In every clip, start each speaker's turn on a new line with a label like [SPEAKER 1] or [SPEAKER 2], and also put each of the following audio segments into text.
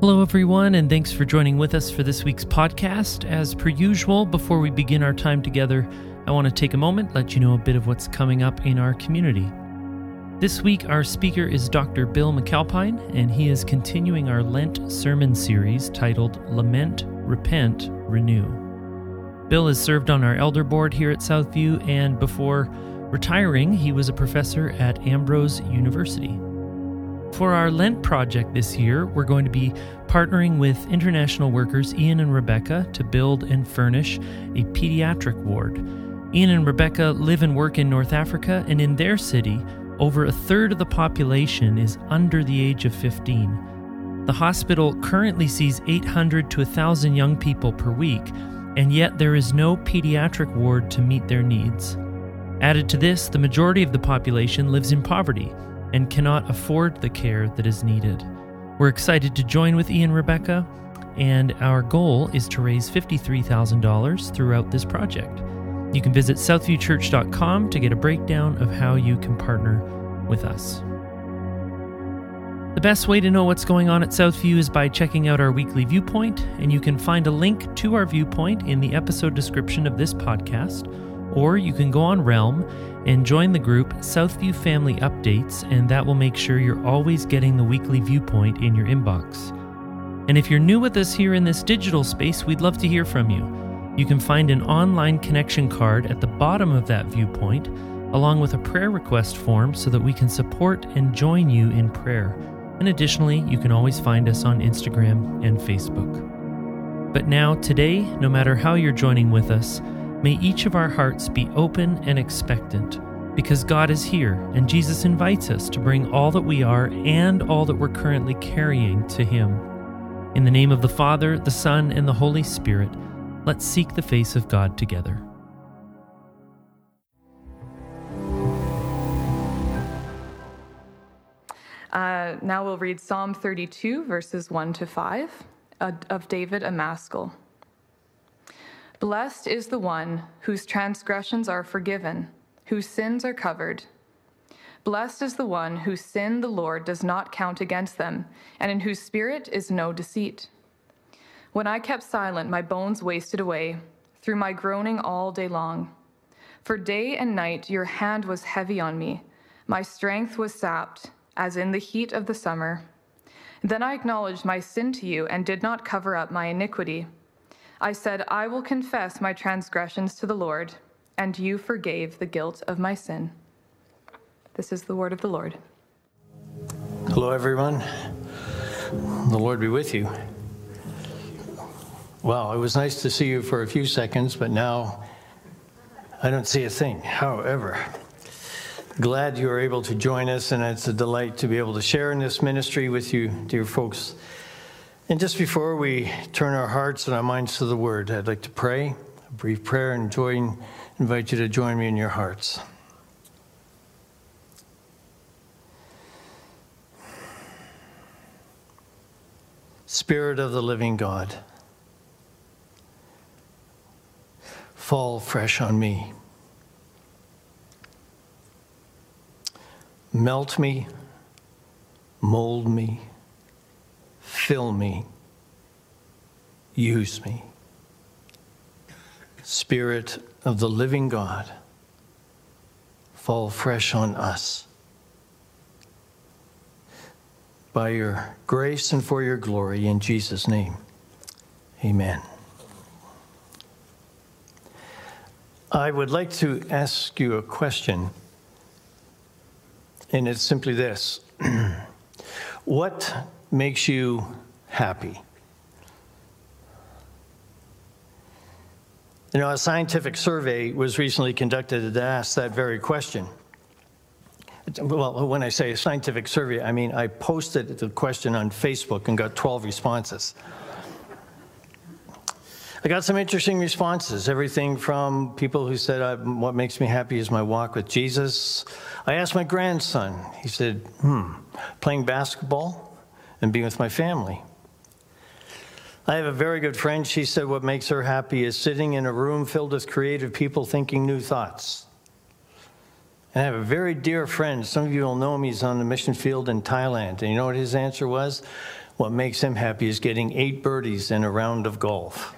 [SPEAKER 1] Hello, everyone, and thanks for joining with us for this week's podcast. As per usual, before we begin our time together, I want to take a moment, let you know a bit of what's coming up in our community. This week, our speaker is Dr. Bill McAlpine, and he is continuing our Lent sermon series titled Lament, Repent, Renew. Bill has served on our elder board here at Southview, and before retiring, he was a professor at Ambrose University. For our Lent project this year, we're going to be partnering with international workers Ian and Rebecca to build and furnish a pediatric ward. Ian and Rebecca live and work in North Africa, and in their city, over a third of the population is under the age of 15. The hospital currently sees 800 to 1,000 young people per week, and yet there is no pediatric ward to meet their needs. Added to this, the majority of the population lives in poverty and cannot afford the care that is needed. We're excited to join with Ian Rebecca, and our goal is to raise $53,000 throughout this project. You can visit southviewchurch.com to get a breakdown of how you can partner with us. The best way to know what's going on at Southview is by checking out our weekly viewpoint, and you can find a link to our viewpoint in the episode description of this podcast, or you can go on Realm and join the group Southview Family Updates, and that will make sure you're always getting the weekly viewpoint in your inbox. And if you're new with us here in this digital space, we'd love to hear from you. You can find an online connection card at the bottom of that viewpoint, along with a prayer request form so that we can support and join you in prayer. And additionally, you can always find us on Instagram and Facebook. But now, today, no matter how you're joining with us, May each of our hearts be open and expectant, because God is here and Jesus invites us to bring all that we are and all that we're currently carrying to Him. In the name of the Father, the Son, and the Holy Spirit, let's seek the face of God together.
[SPEAKER 2] Uh, now we'll read Psalm 32, verses 1 to 5 uh, of David a maskil. Blessed is the one whose transgressions are forgiven, whose sins are covered. Blessed is the one whose sin the Lord does not count against them, and in whose spirit is no deceit. When I kept silent, my bones wasted away through my groaning all day long. For day and night your hand was heavy on me, my strength was sapped, as in the heat of the summer. Then I acknowledged my sin to you and did not cover up my iniquity. I said, I will confess my transgressions to the Lord, and you forgave the guilt of my sin. This is the word of the Lord.
[SPEAKER 3] Hello, everyone. The Lord be with you. Well, it was nice to see you for a few seconds, but now I don't see a thing. However, glad you are able to join us, and it's a delight to be able to share in this ministry with you, dear folks. And just before we turn our hearts and our minds to the Word, I'd like to pray a brief prayer and join, invite you to join me in your hearts. Spirit of the living God, fall fresh on me. Melt me, mold me Fill me. Use me. Spirit of the living God, fall fresh on us. By your grace and for your glory, in Jesus' name, amen. I would like to ask you a question, and it's simply this What makes you happy? You know, a scientific survey was recently conducted that asked that very question. Well, when I say a scientific survey, I mean I posted the question on Facebook and got 12 responses. I got some interesting responses. Everything from people who said, What makes me happy is my walk with Jesus. I asked my grandson, he said, Hmm, playing basketball and be with my family. I have a very good friend. She said what makes her happy is sitting in a room filled with creative people thinking new thoughts. And I have a very dear friend. Some of you will know him. He's on the mission field in Thailand. And you know what his answer was? What makes him happy is getting eight birdies in a round of golf.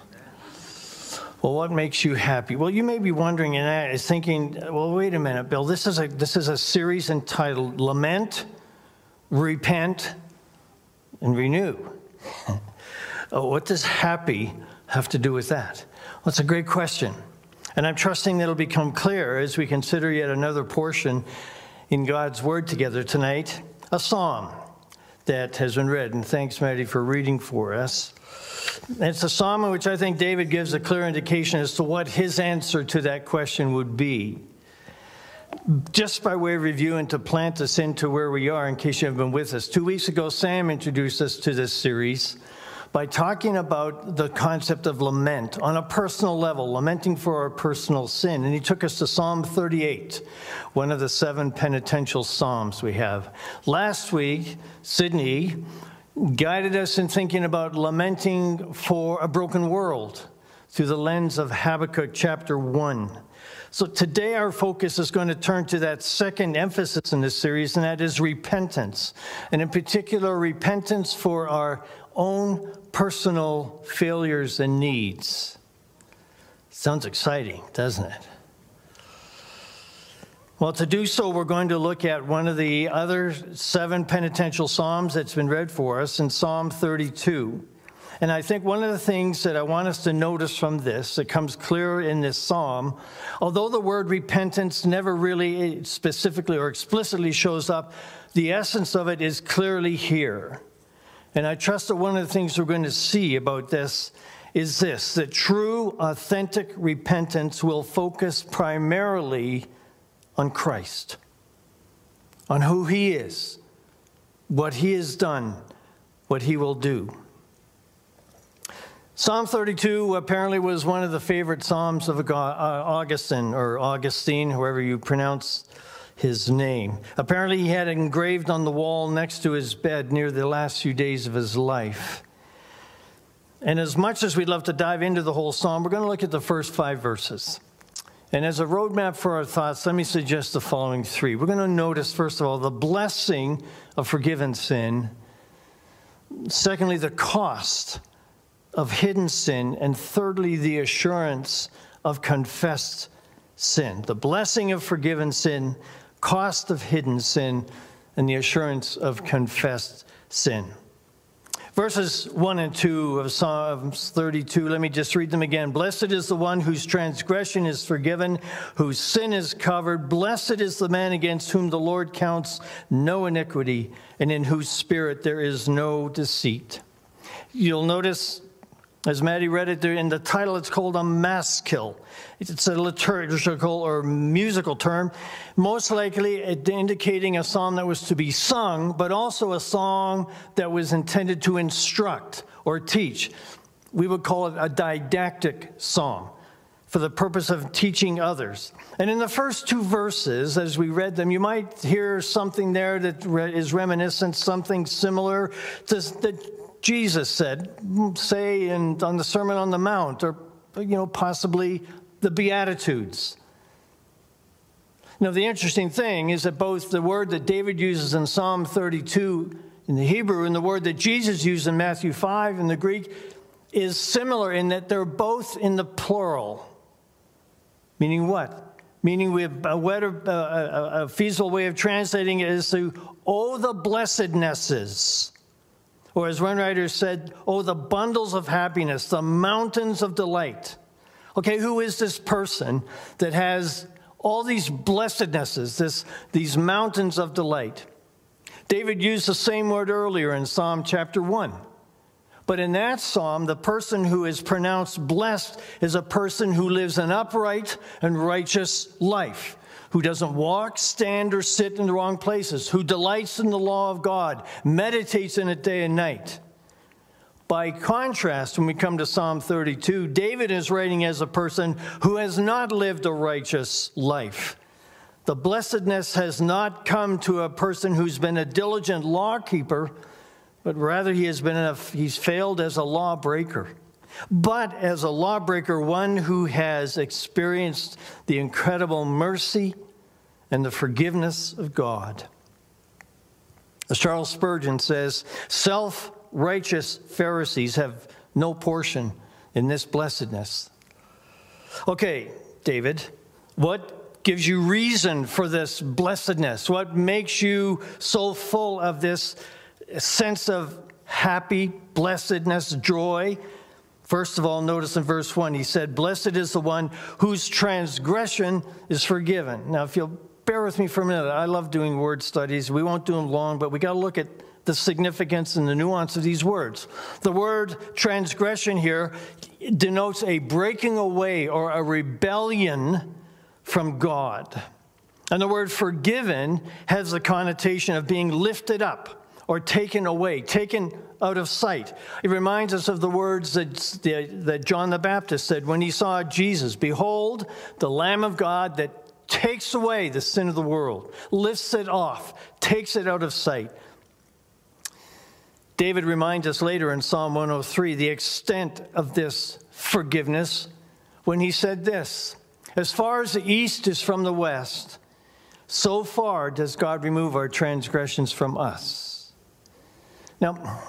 [SPEAKER 3] Well, what makes you happy? Well, you may be wondering and I is thinking, well, wait a minute, Bill. This is a this is a series entitled "Lament, Repent, and Renew." oh, what does happy have to do with that? Well, it's a great question, and I'm trusting that it'll become clear as we consider yet another portion in God's Word together tonight, a psalm that has been read. And thanks, Maddie, for reading for us. It's a psalm in which I think David gives a clear indication as to what his answer to that question would be. Just by way of review and to plant us into where we are, in case you have been with us. Two weeks ago, Sam introduced us to this series by talking about the concept of lament on a personal level, lamenting for our personal sin. And he took us to Psalm 38, one of the seven penitential psalms we have. Last week, Sydney guided us in thinking about lamenting for a broken world through the lens of Habakkuk chapter 1. So today our focus is going to turn to that second emphasis in this series, and that is repentance. And in particular, repentance for our own personal failures and needs. Sounds exciting, doesn't it? Well, to do so, we're going to look at one of the other seven penitential Psalms that's been read for us in Psalm 32. And I think one of the things that I want us to notice from this that comes clear in this psalm, although the word repentance never really eh, specifically or explicitly shows up, the essence of it is clearly here. And I trust that one of the things we're going to see about this is this that true, authentic repentance will focus primarily on Christ, on who He is, what He has done, what He will do. Psalm 32 apparently was one of the favorite Psalms of uh, Augustine, or Augustine, however you pronounce his name. Apparently, he had engraved on the wall next to his bed near the last few days of his life. And as much as we'd love to dive into the whole psalm, we're going to look at the first five verses. And as a roadmap for our thoughts, let me suggest the following three. We're going to notice, first of all, the blessing of forgiven sin. Secondly, the cost of hidden sin. And thirdly, the assurance of confessed sin. The blessing of forgiven sin, cost of hidden sin, and the assurance of confessed sin. Verses 1 and 2 of Psalms 32, let me just read them again. Blessed is the one whose transgression is forgiven, whose sin is covered. Blessed is the man against whom the Lord counts no iniquity, and in whose spirit there is no deceit. You'll notice as Maddie read it in the title, it's called a maskil. It's a liturgical or musical term, most likely indicating a psalm that was to be sung, but also a song that was intended to instruct or teach. We would call it a didactic song for the purpose of teaching others. And in the first two verses, as we read them, you might hear something there that is reminiscent, something similar to that Jesus said, say in, on the Sermon on the Mount, or you know, possibly the Beatitudes. Now, the interesting thing is that both the word that David uses in Psalm 32 in the Hebrew and the word that Jesus used in Matthew 5 in the Greek is similar in that they're both in the plural. Meaning what? Meaning we have a, a, a feasible way of translating it is to, oh, the blessednesses or as one writer said, oh, the bundles of happiness, the mountains of delight. Okay, who is this person that has all these blessednesses, this, these mountains of delight? David used the same word earlier in Psalm chapter 1. But in that psalm, the person who is pronounced blessed is a person who lives an upright and righteous life who doesn't walk, stand, or sit in the wrong places, who delights in the law of God, meditates in it day and night. By contrast, when we come to Psalm 32, David is writing as a person who has not lived a righteous life. The blessedness has not come to a person who's been a diligent lawkeeper, but rather he has been a, he's failed as a lawbreaker but as a lawbreaker, one who has experienced the incredible mercy and the forgiveness of God. As Charles Spurgeon says, self righteous Pharisees have no portion in this blessedness. Okay, David, what gives you reason for this blessedness? What makes you so full of this sense of happy, blessedness, joy? First of all, notice in verse 1, he said, Blessed is the one whose transgression is forgiven. Now, if you'll bear with me for a minute, I love doing word studies. We won't do them long, but we got to look at the significance and the nuance of these words. The word transgression here denotes a breaking away or a rebellion from God. And the word forgiven has the connotation of being lifted up or taken away, taken out of sight. It reminds us of the words that, that John the Baptist said when he saw Jesus Behold, the Lamb of God that takes away the sin of the world, lifts it off, takes it out of sight. David reminds us later in Psalm 103 the extent of this forgiveness when he said this As far as the east is from the west, so far does God remove our transgressions from us. Now,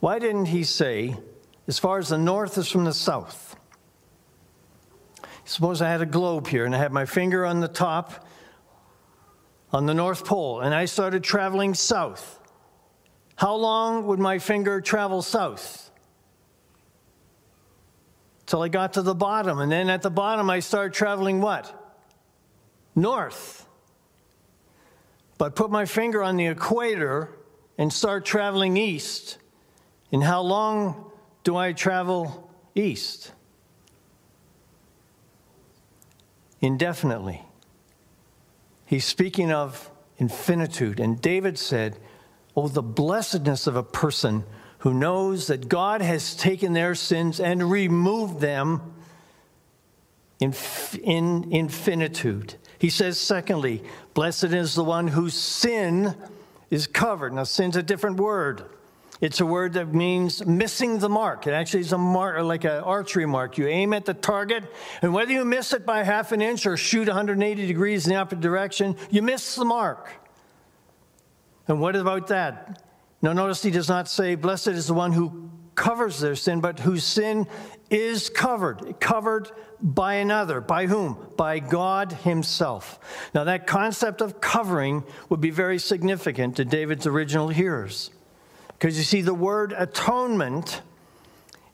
[SPEAKER 3] why didn't he say, as far as the north is from the south? Suppose I had a globe here and I had my finger on the top on the North Pole and I started traveling south. How long would my finger travel south? Till I got to the bottom. And then at the bottom, I started traveling what? North. But put my finger on the equator and start traveling east. And how long do I travel east? Indefinitely. He's speaking of infinitude. And David said, Oh, the blessedness of a person who knows that God has taken their sins and removed them in, in infinitude. He says, secondly, blessed is the one whose sin is covered. Now, sin's a different word. It's a word that means missing the mark. It actually is a mark, like an archery mark. You aim at the target, and whether you miss it by half an inch or shoot 180 degrees in the opposite direction, you miss the mark. And what about that? Now, notice he does not say, Blessed is the one who covers their sin, but whose sin is covered. Covered by another. By whom? By God Himself. Now, that concept of covering would be very significant to David's original hearers. Because you see, the word atonement,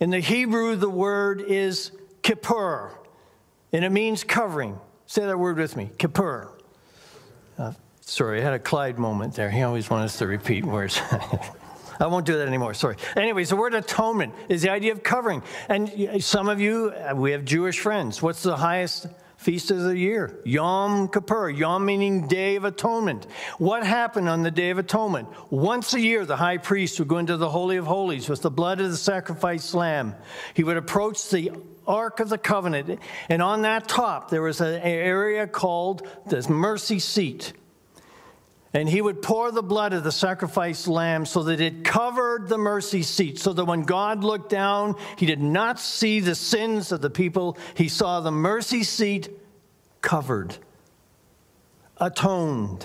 [SPEAKER 3] in the Hebrew, the word is kippur, and it means covering. Say that word with me kippur. Uh, Sorry, I had a Clyde moment there. He always wants us to repeat words. I won't do that anymore. Sorry. Anyways, the word atonement is the idea of covering. And some of you, uh, we have Jewish friends. What's the highest feast of the year? Yom Kippur. Yom meaning Day of Atonement. What happened on the Day of Atonement? Once a year, the high priest would go into the Holy of Holies with the blood of the sacrificed lamb. He would approach the Ark of the Covenant, and on that top, there was an area called the mercy seat. And he would pour the blood of the sacrificed lamb so that it covered the mercy seat, so that when God looked down, he did not see the sins of the people. He saw the mercy seat covered, atoned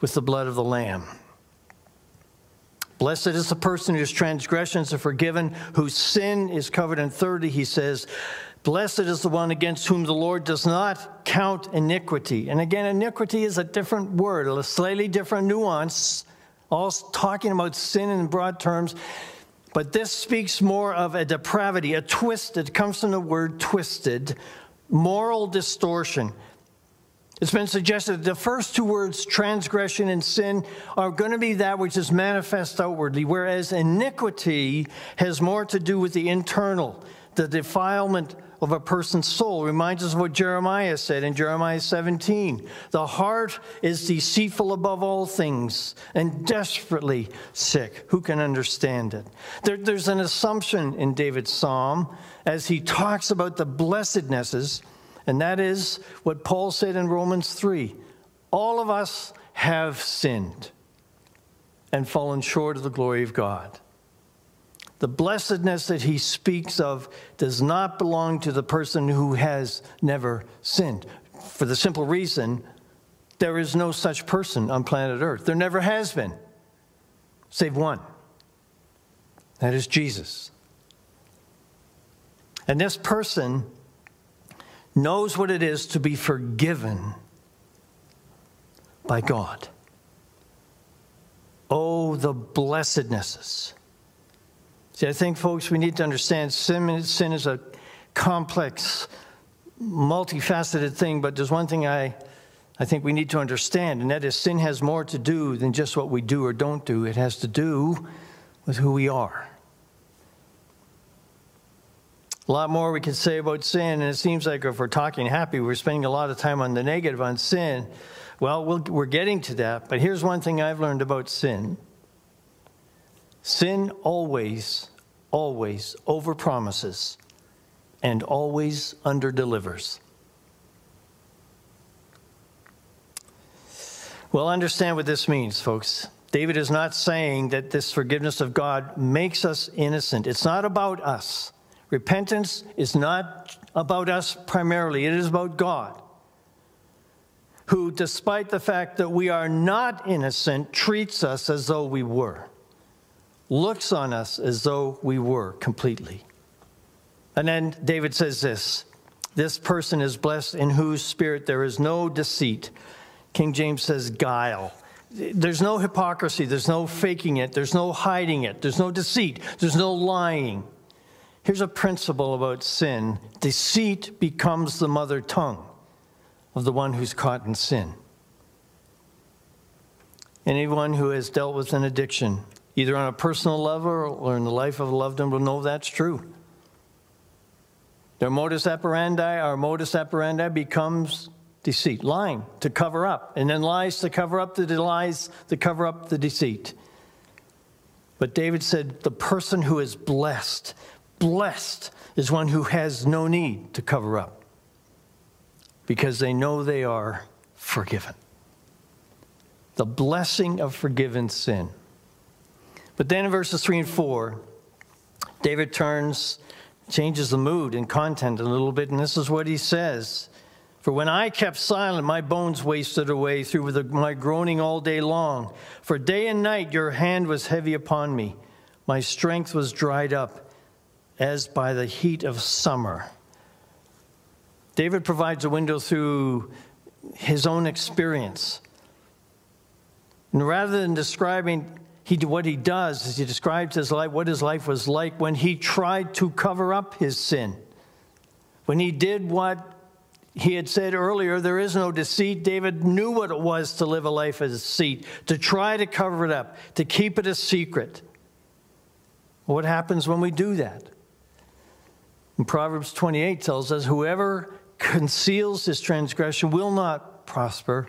[SPEAKER 3] with the blood of the lamb. Blessed is the person whose transgressions are forgiven, whose sin is covered. And thirdly, he says, Blessed is the one against whom the Lord does not count iniquity. And again, iniquity is a different word, a slightly different nuance, all talking about sin in broad terms. But this speaks more of a depravity, a twisted, comes from the word twisted, moral distortion. It's been suggested that the first two words, transgression and sin, are going to be that which is manifest outwardly, whereas iniquity has more to do with the internal, the defilement of a person's soul. Reminds us of what Jeremiah said in Jeremiah 17. The heart is deceitful above all things and desperately sick. Who can understand it? There, there's an assumption in David's psalm as he talks about the blessednesses, and that is what Paul said in Romans 3 all of us have sinned and fallen short of the glory of God. The blessedness that he speaks of does not belong to the person who has never sinned. For the simple reason There is no such person on planet Earth. There never has been, save one. That is Jesus. And this person knows what it is to be forgiven by God. Oh, the blessednesses. See, I think, folks, we need to understand sin, sin is a complex, multifaceted thing, but there's one thing I, I think we need to understand, and that is sin has more to do than just what we do or don't do. It has to do with who we are. A lot more we can say about sin, and it seems like if we're talking happy, we're spending a lot of time on the negative, on sin. Well, we we are getting to that, but here's one thing I've learned about sin sin always, always overpromises and always underdelivers. Well, understand what this means, folks. David is not saying that this forgiveness of God makes us innocent. It's not about us. Repentance is not about us primarily, it is about God, who, despite the fact that we are not innocent, treats us as though we were, looks on us as though we were completely. And then David says this this person is blessed in whose spirit there is no deceit. King James says guile. There's no hypocrisy, there's no faking it, there's no hiding it, there's no deceit, there's no lying. Here's a principle about sin deceit becomes the mother tongue of the one who's caught in sin. Anyone who has dealt with an addiction, either on a personal level or in the life of a loved one, will know that's true. Their modus operandi, our modus operandi becomes deceit, lying to cover up, and then lies to cover up the lies to cover up the deceit. But David said, the person who is blessed Blessed is one who has no need to cover up because they know they are forgiven. The blessing of forgiven sin. But then in verses 3 and 4, David turns, changes the mood and content a little bit, and this is what he says. For when I kept silent, my bones wasted away through the, my groaning all day long. For day and night your hand was heavy upon me. My strength was dried up as by the heat of summer. David provides a window through his own experience. And rather than describing he, what he does, is he describes his life, what his life was like when he tried to cover up his sin. When he did what he had said earlier, there is no deceit. David knew what it was to live a life of deceit, to try to cover it up, to keep it a secret. What happens when we do that? And Proverbs 28 tells us whoever conceals his transgression will not prosper,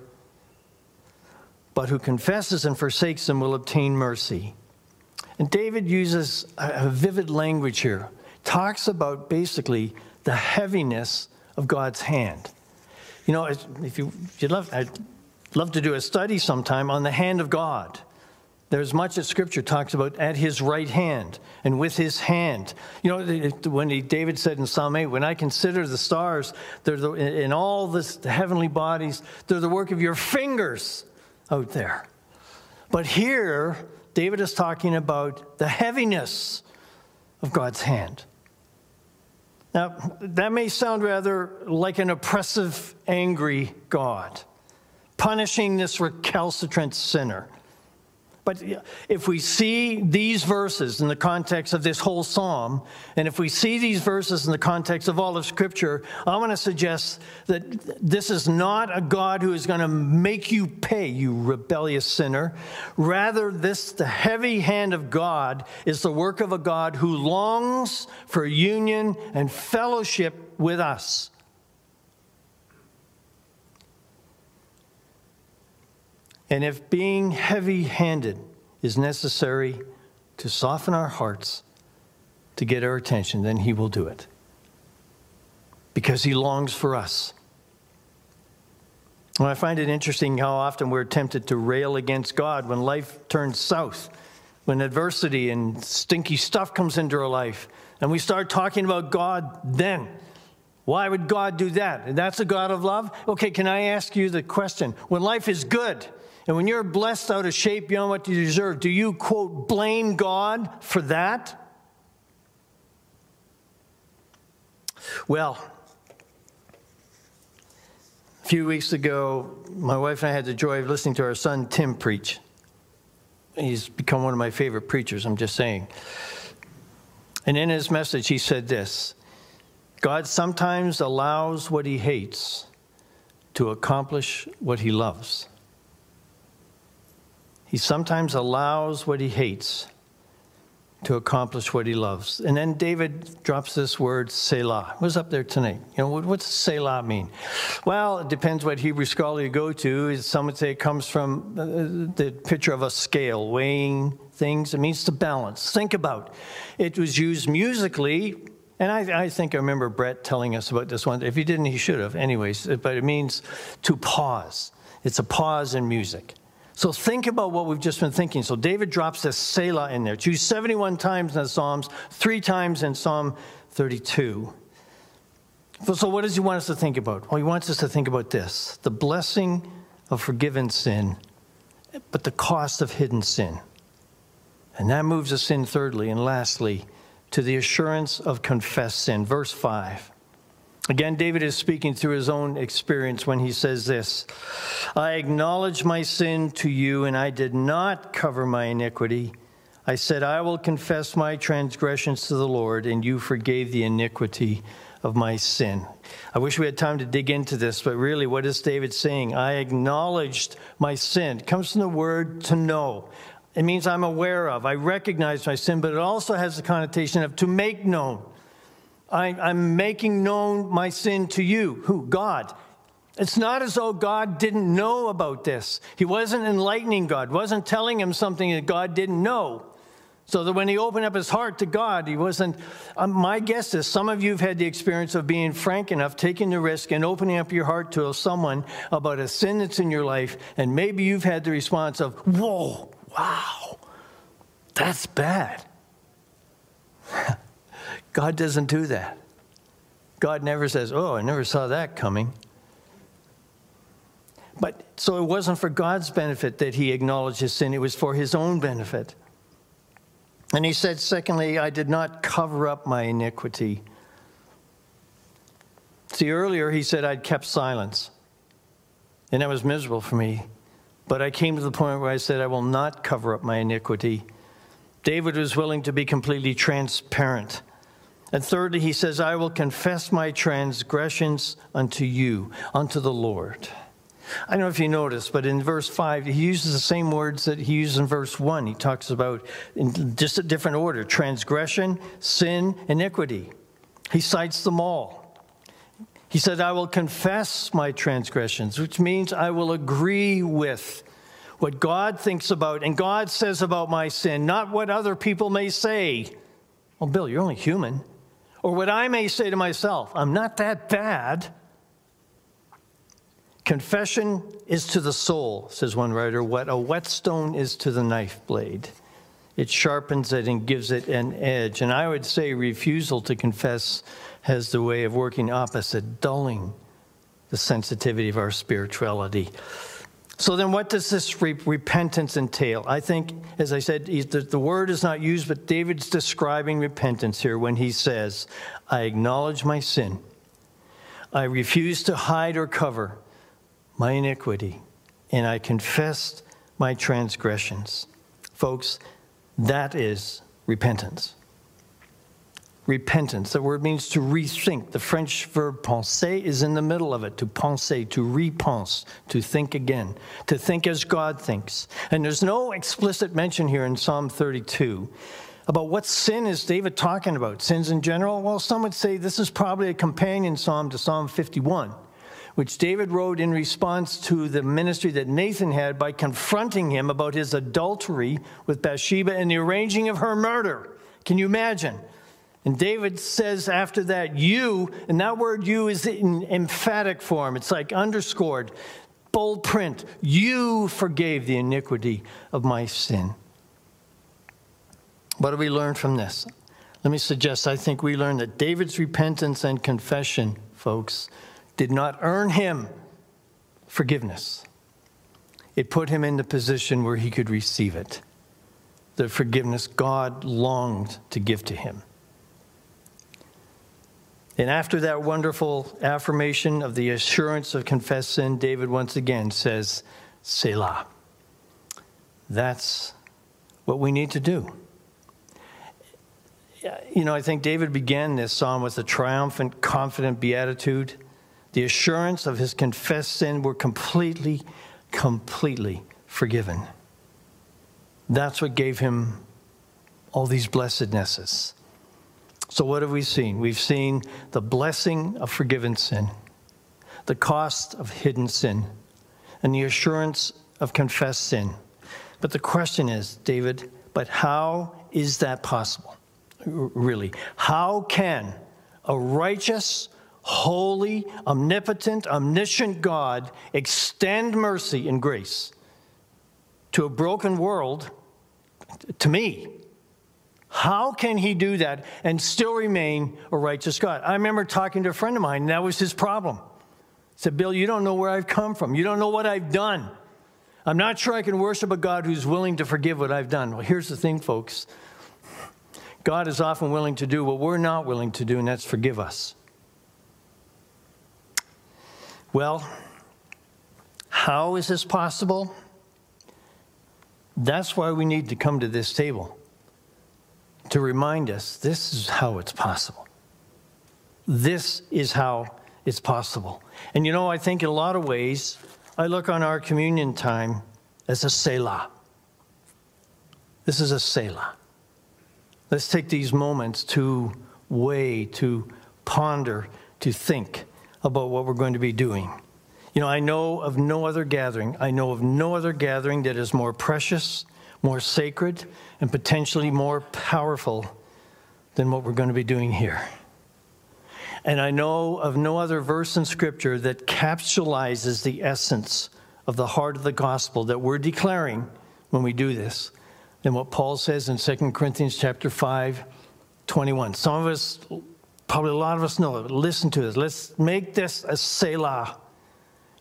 [SPEAKER 3] but who confesses and forsakes them will obtain mercy. And David uses a, vivid language here, talks about basically the heaviness of God's hand. You know, if you, if you'd love, I'd love to do a study sometime on the hand of God. There's much that Scripture talks about at his right hand and with his hand. You know, when he, David said in Psalm 8, When I consider the stars, they're the, in all the heavenly bodies, they're the work of your fingers out there. But here, David is talking about the heaviness of God's hand. Now, that may sound rather like an oppressive, angry God, punishing this recalcitrant sinner. But if we see these verses in the context of this whole psalm, and if we see these verses in the context of all of Scripture, I want to suggest that this is not a God who is going to make you pay, you rebellious sinner. Rather, this, the heavy hand of God, is the work of a God who longs for union and fellowship with us. And if being heavy handed is necessary to soften our hearts, to get our attention, then He will do it. Because He longs for us. Well, I find it interesting how often we're tempted to rail against God when life turns south, when adversity and stinky stuff comes into our life, and we start talking about God then. Why would God do that? That's a God of love? Okay, can I ask you the question? When life is good and when you're blessed out of shape beyond what you deserve, do you, quote, blame God for that? Well, a few weeks ago, my wife and I had the joy of listening to our son Tim preach. He's become one of my favorite preachers, I'm just saying. And in his message, he said this God sometimes allows what he hates to accomplish what he loves. He sometimes allows what he hates to accomplish what he loves. And then David drops this word, Selah. What's up there tonight? You know, what, what's Selah mean? Well, it depends what Hebrew scholar you go to. Some would say it comes from uh, the picture of a scale, weighing things. It means to balance. Think about it. was used musically. And I, I think I remember Brett telling us about this one. If he didn't, he should have. Anyways, but it means to pause. It's a pause in music. So think about what we've just been thinking. So David drops this Selah in there. It's used 71 times in the Psalms, three times in Psalm 32. So what does he want us to think about? Well, he wants us to think about this the blessing of forgiven sin, but the cost of hidden sin. And that moves us in, thirdly and lastly, to the assurance of confessed sin. Verse 5. Again, David is speaking through his own experience when he says this I acknowledge my sin to you, and I did not cover my iniquity. I said, I will confess my transgressions to the Lord, and you forgave the iniquity of my sin. I wish we had time to dig into this, but really, what is David saying? I acknowledged my sin. It comes from the word to know. It means I'm aware of, I recognize my sin, but it also has the connotation of to make known. I, am making known my sin to you. Who? God. It's not as though God didn't know about this. He wasn't enlightening God, wasn't telling him something that God didn't know. So that when he opened up his heart to God, he wasn't. Um, my guess is some of you have had the experience of being frank enough, taking the risk, and opening up your heart to someone about a sin that's in your life, and maybe you've had the response of, Whoa, wow, that's bad. God doesn't do that. God never says, Oh, I never saw that coming. But so it wasn't for God's benefit that he acknowledged his sin, it was for his own benefit. And he said, secondly, I did not cover up my iniquity. See, earlier he said I'd kept silence, and that was miserable for me. But I came to the point where I said, I will not cover up my iniquity. David was willing to be completely transparent. And thirdly, he says, I will confess my transgressions unto you, unto the Lord. I don't know if you noticed, but in verse 5, he uses the same words that he used in verse 1. He talks about, in just a different order, transgression, sin, iniquity. He cites them all. He said, I will confess my transgressions, which means I will agree with what God thinks about and God says about my sin, not what other people may say. Well, Bill, you're only human. Or what I may say to myself, I'm not that bad. Confession is to the soul, says one writer, what a whetstone is to the knife blade. It sharpens it and gives it an edge. And I would say refusal to confess has the way of working opposite, dulling the sensitivity of our spirituality. So then, what does this re- repentance entail? I think, as I said, the, the word is not used, but David's describing repentance here when he says, I acknowledge my sin. I refuse to hide or cover my iniquity, and I confess my transgressions. Folks, that is repentance repentance. The word means to rethink. The French verb penser is in the middle of it to penser, to repense, to think again, to think as God thinks. And there's no explicit mention here in Psalm 32 about what sin is David talking about. Sins in general? Well, some would say this is probably a companion psalm to Psalm 51. Which David wrote in response to the ministry that Nathan had by confronting him about his adultery with Bathsheba and the arranging of her murder. Can you imagine? And David says after that, you, and that word you is in emphatic form. It's like underscored, bold print. You forgave the iniquity of my sin. What do we learn from this? Let me suggest I think we learn that David's repentance and confession folks, did not earn him forgiveness. It put him in the position where he could receive it, the forgiveness God longed to give to him. And after that wonderful affirmation of the assurance of confessed sin, David once again says, Selah. That's what we need to do. You know, I think David began this psalm with a triumphant, confident beatitude. The assurance of his confessed sin were completely, completely forgiven. That's what gave him all these blessednesses. So, what have we seen? We've seen the blessing of forgiven sin, the cost of hidden sin, and the assurance of confessed sin. But the question is, David, but how is that possible? Really? How can a righteous, holy, omnipotent, omniscient God extend mercy and grace to a broken world, to me? How can he do that and still remain a righteous God? I remember talking to a friend of mine, and that was his problem. He said, Bill, you don't know where I've come from. You don't know what I've done. I'm not sure I can worship a God who's willing to forgive what I've done. Well, here's the thing, folks God is often willing to do what we're not willing to do, and that's forgive us. Well, how is this possible? That's why we need to come to this table to remind us this is how it's possible. This is how it's possible. And you know, I think in a lot of ways, I look on our communion time as a Selah. This is a Selah. Let's take these moments to weigh, to ponder, to think about what we're going to be doing. You know, I know of no other gathering, I know of no other gathering that is more precious, more sacred, and potentially more powerful than what we're going to be doing here. And I know of no other verse in Scripture that capsulizes the essence of the heart of the gospel that we're declaring when we do this than what Paul says in 2 Corinthians chapter 5, 21. Some of us, probably a lot of us know it, listen to this. Let's make this a Selah.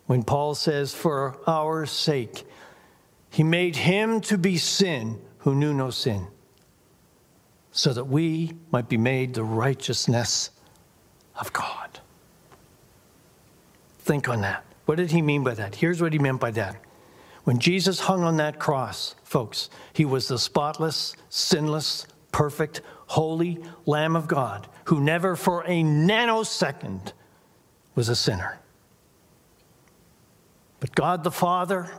[SPEAKER 3] When Paul says, For our sake, he made him to be sin who knew no sin, so that we might be made the righteousness of God. Think on that. What did he mean by that? Here's what he meant by that. When Jesus hung on that cross, folks, he was the spotless, sinless, perfect, holy Lamb of God who never for a nanosecond was a sinner. But God the Father,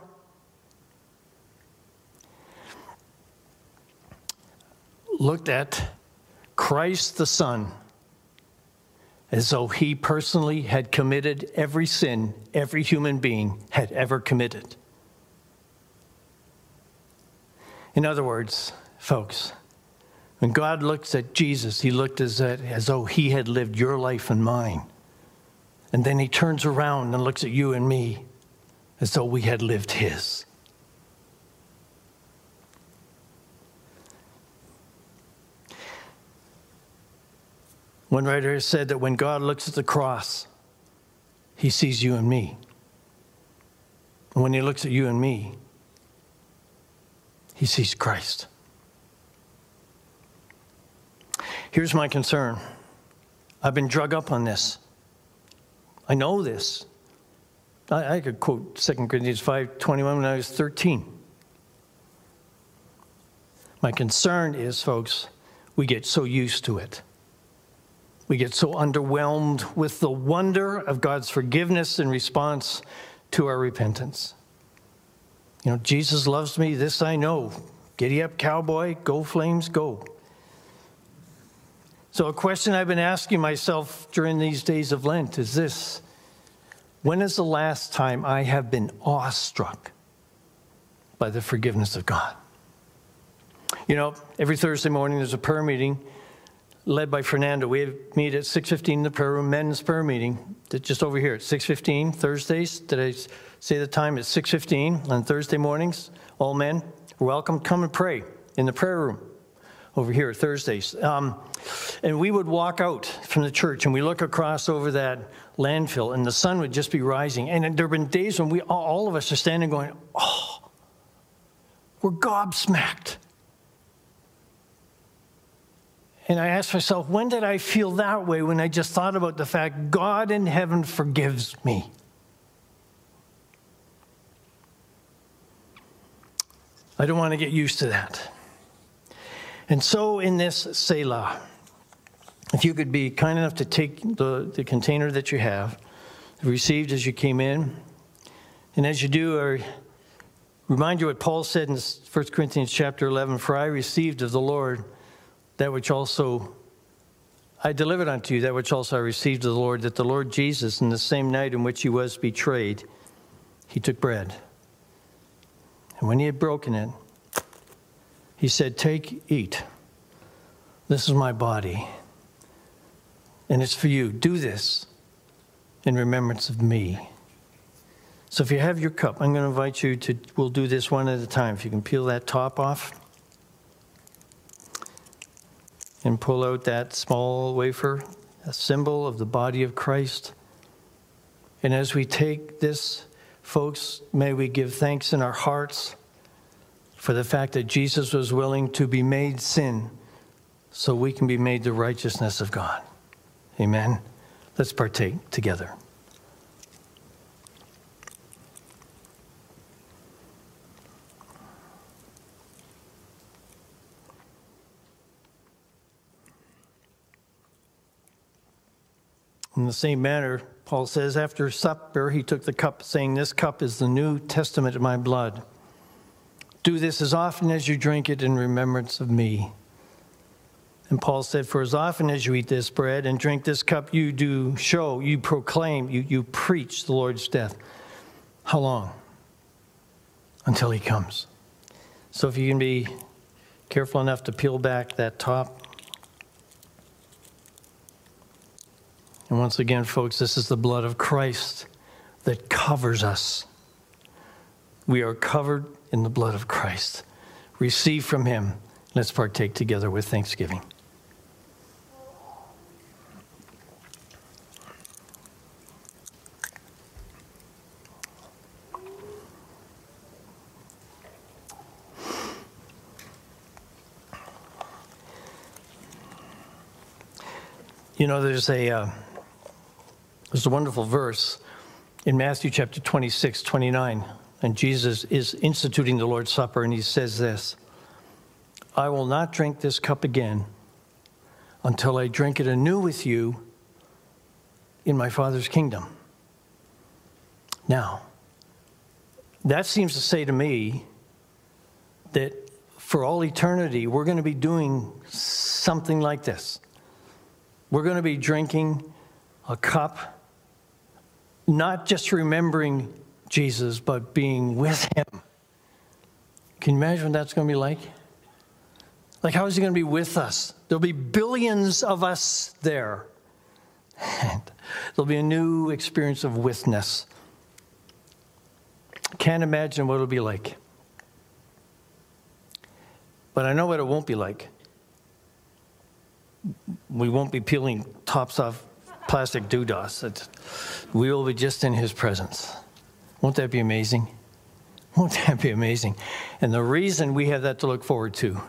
[SPEAKER 3] looked at Christ the Son as though he personally had committed every sin every human being had ever committed. In other words, folks, when God looks at Jesus, he looked as, as though he had lived your life and mine. And then he turns around and looks at you and me as though we had lived his. One writer said that when God looks at the cross, he sees you and me. And when he looks at you and me, he sees Christ. Here's my concern I've been drug up on this. I know this. I, I could quote 2 Corinthians 5:21 when I was 13. My concern is, folks, we get so used to it. We get so underwhelmed with the wonder of God's forgiveness in response to our repentance. You know, Jesus loves me, this I know. Giddy up, cowboy, go flames, go. So, a question I've been asking myself during these days of Lent is this When is the last time I have been awestruck by the forgiveness of God? You know, every Thursday morning there's a prayer meeting led by Fernando. We meet at 6:15 in the prayer room, men's prayer meeting, just over here at 6:15 Thursdays. Did I say the time? It's 6:15 on Thursday mornings. All men welcome. Come and pray in the prayer room. over here Thursdays. Um, and we would walk out from the church and we look across over that landfill and the sun would just be rising. And there have been days when we, all of us are standing going, oh, we're gobsmacked. And I asked myself, when did I feel that way when I just thought about the fact God in heaven forgives me? I don't want to get used to that. And so, in this Selah, if you could be kind enough to take the, the container that you have, received as you came in, and as you do, I remind you what Paul said in 1 Corinthians chapter 11 For I received of the Lord that which also I delivered unto you, that which also I received of the Lord, that the Lord Jesus, in the same night in which he was betrayed, he took bread. And when he had broken it, he said, Take, eat. This is my body, and it's for you. Do this in remembrance of me. So if you have your cup, I'm going to invite you to, we'll do this one at a time. If you can peel that top off and pull out that small wafer, a symbol of the body of Christ. And as we take this, folks, may we give thanks in our hearts for the fact that Jesus was willing to be made sin so we can be made the righteousness of God. Amen. Let's partake together. In the same manner, Paul says, after supper, he took the cup, saying, This cup is the New Testament of my blood. Do this as often as you drink it in remembrance of me. And Paul said, For as often as you eat this bread and drink this cup, you do show, you proclaim, you, you preach the Lord's death. How long? Until he comes. So if you can be careful enough to peel back that top And once again, folks, this is the blood of Christ that covers us. We are covered in the blood of Christ. Receive from him. Let's partake together with thanksgiving. You know, there's a. Uh, there's a wonderful verse in Matthew chapter 26, 29, and Jesus is instituting the Lord's Supper, and he says this I will not drink this cup again until I drink it anew with you in my Father's kingdom. Now, that seems to say to me that for all eternity, we're going to be doing something like this. We're going to be drinking a cup not just remembering Jesus, but being with him. Can you imagine what that's going to be like? Like, how is he going to be with us? There'll be billions of us there. And there'll be a new experience of witness. Can't imagine what it'll be like. But I know what it won't be like. We won't be peeling tops off plastic doodahs. We will be just in his presence. Won't that be amazing? Won't that be amazing? And the reason we have that to look forward to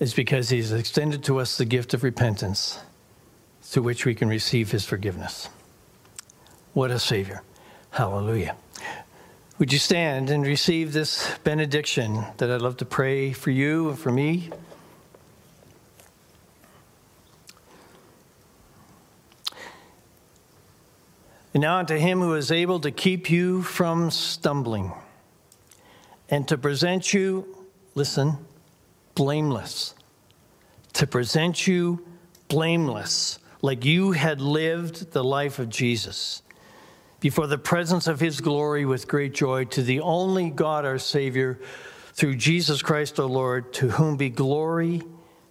[SPEAKER 3] is because he's extended to us the gift of repentance through which we can receive his forgiveness. What a Savior. Hallelujah. Would you stand and receive this benediction that I'd love to pray for you and for me? And now unto him who is able to keep you from stumbling and to present you, listen, blameless. To present you blameless, like you had lived the life of Jesus before the presence of his glory with great joy to the only God our Savior through Jesus Christ our Lord, to whom be glory,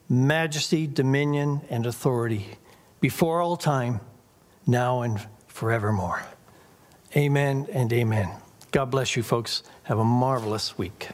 [SPEAKER 3] majesty, dominion, and authority before all time, now and forevermore. Amen and amen. God bless you, folks. Have a marvelous week.